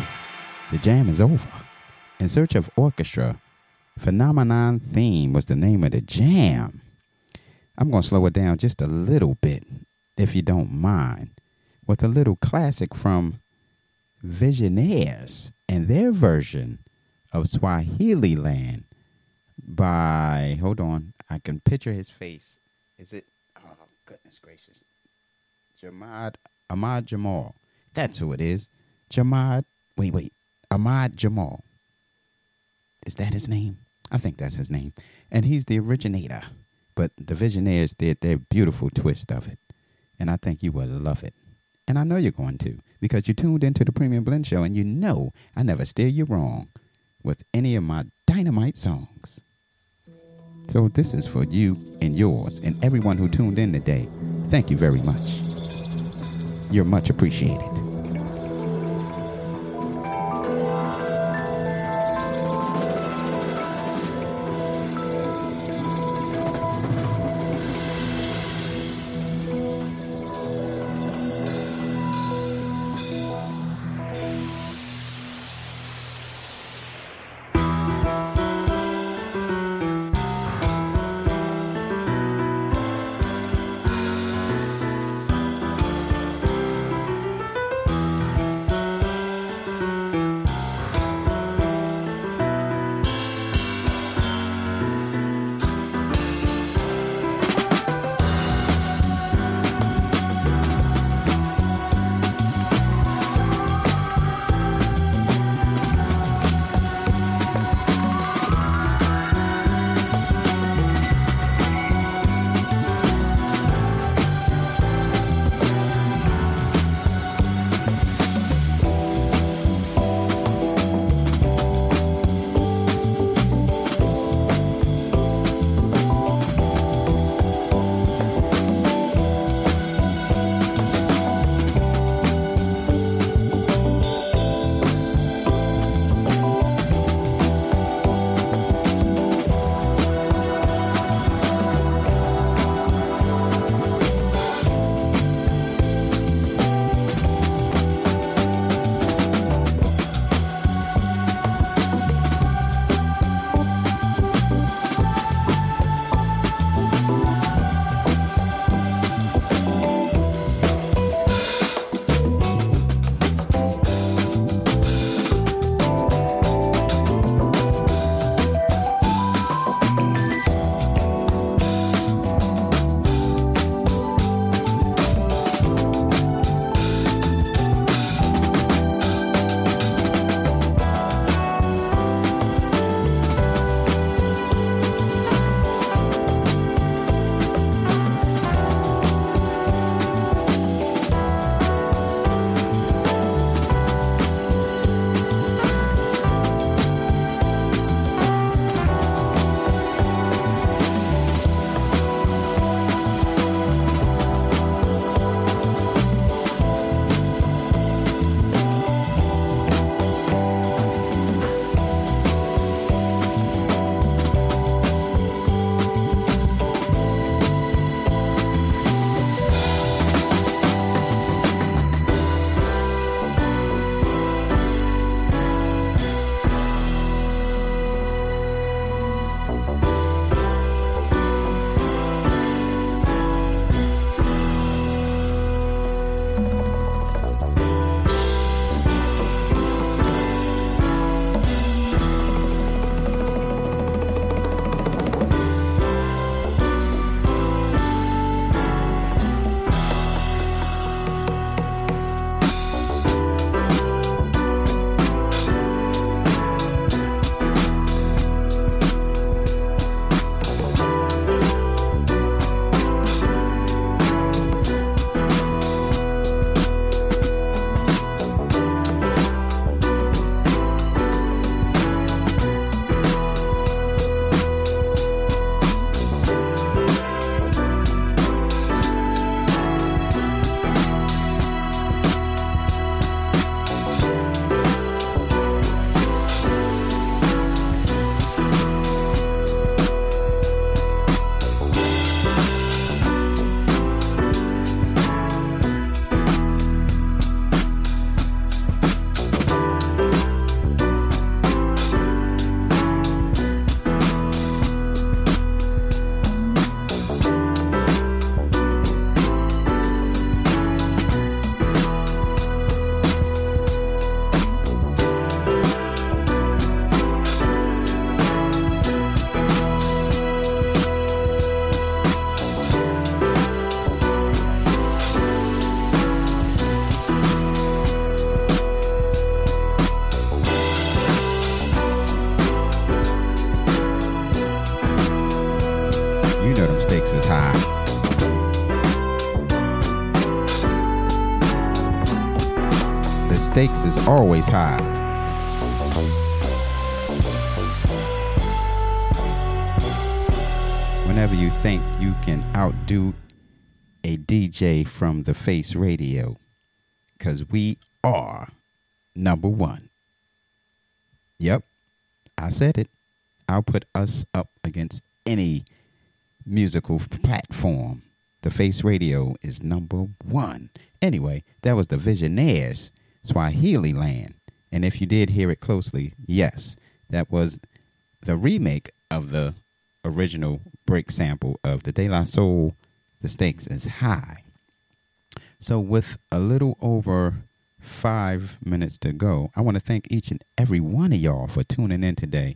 the jam is over. In Search of Orchestra, Phenomenon Theme was the name of the jam. I'm going to slow it down just a little bit, if you don't mind, with a little classic from Visionaires and their version of Swahili Land by, hold on, I can picture his face. Is it, oh, goodness gracious. Jamad, Ahmad Jamal. That's who it is. Jamad, wait, wait. Ahmad Jamal. Is that his name? I think that's his name. And he's the originator. But the Visionaires did their beautiful twist of it. And I think you will love it. And I know you're going to because you tuned into the Premium Blend Show and you know I never steer you wrong with any of my dynamite songs. So this is for you and yours and everyone who tuned in today. Thank you very much. You're much appreciated. Always high. Whenever you think you can outdo a DJ from the Face Radio, because we are number one. Yep, I said it. I'll put us up against any musical platform. The Face Radio is number one. Anyway, that was the Visionaires, Swahili Land. And if you did hear it closely, yes, that was the remake of the original break sample of the De La Soul, The Stakes is High. So, with a little over five minutes to go, I want to thank each and every one of y'all for tuning in today.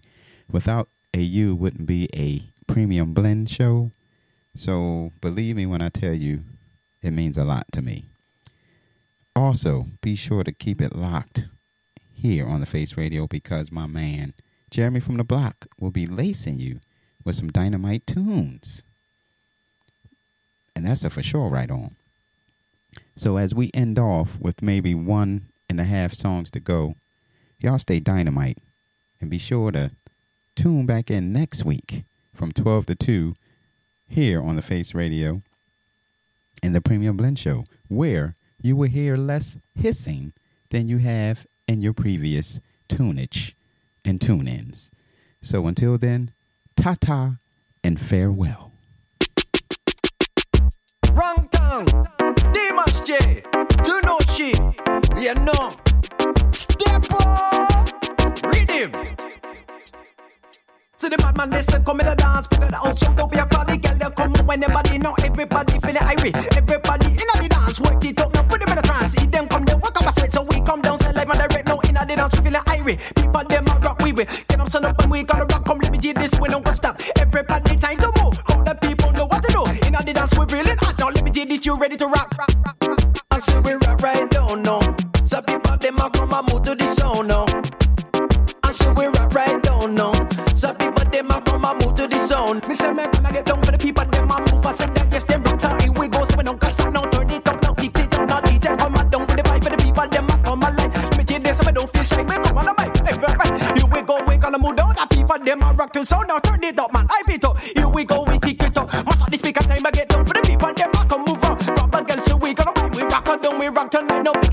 Without a you, wouldn't be a premium blend show. So, believe me when I tell you, it means a lot to me. Also, be sure to keep it locked here on the Face Radio because my man Jeremy from the Block will be lacing you with some dynamite tunes. And that's a for sure right on. So as we end off with maybe one and a half songs to go, y'all stay dynamite and be sure to tune back in next week from 12 to 2 here on the Face Radio in the Premium Blend Show, where you will hear less hissing than you have in your previous tunage and tune ins. So until then, ta ta and farewell. Wrong tongue. Dimash J. Do no shit. You know. Step up. Rhythm. So the bad man listen, come in the dance, put it so don't be a party, girl, you come on when everybody know, everybody feel it irie, everybody in the dance, work it up, now put them in the trance, eat them, come down, walk up a sweat, so we come down, say live and direct, now in the dance, we feel it irie, people them a rock, we will, get them stand up and we gonna rock, come let me do this, we don't go stop, everybody time to move, how the people know what to do, in the dance, we feeling hot, now let me do this, you ready to rock, rock, rock, rock. I say we rock right down now, some people them a come and move to the sound now, I say we rock right down now. Zone. Me say me gonna get down for the people them a move. I said that yes them so here we go. So we don't cast stop now. Turn it up now. Kick it down now. DJ come and down for the vibe for the people them a come alive. Me tell this so we don't feel shy. Me come on mic. Hey, right, right. Here we go. We gonna move down. The people them a rock to sound now. Turn it up man. I beat up. Here we go. We kick it up. Mash up the speaker time. I get down for the people them a come move on. Rubber girl so we gonna rhyme. We rock on down. We rock tonight. Now picking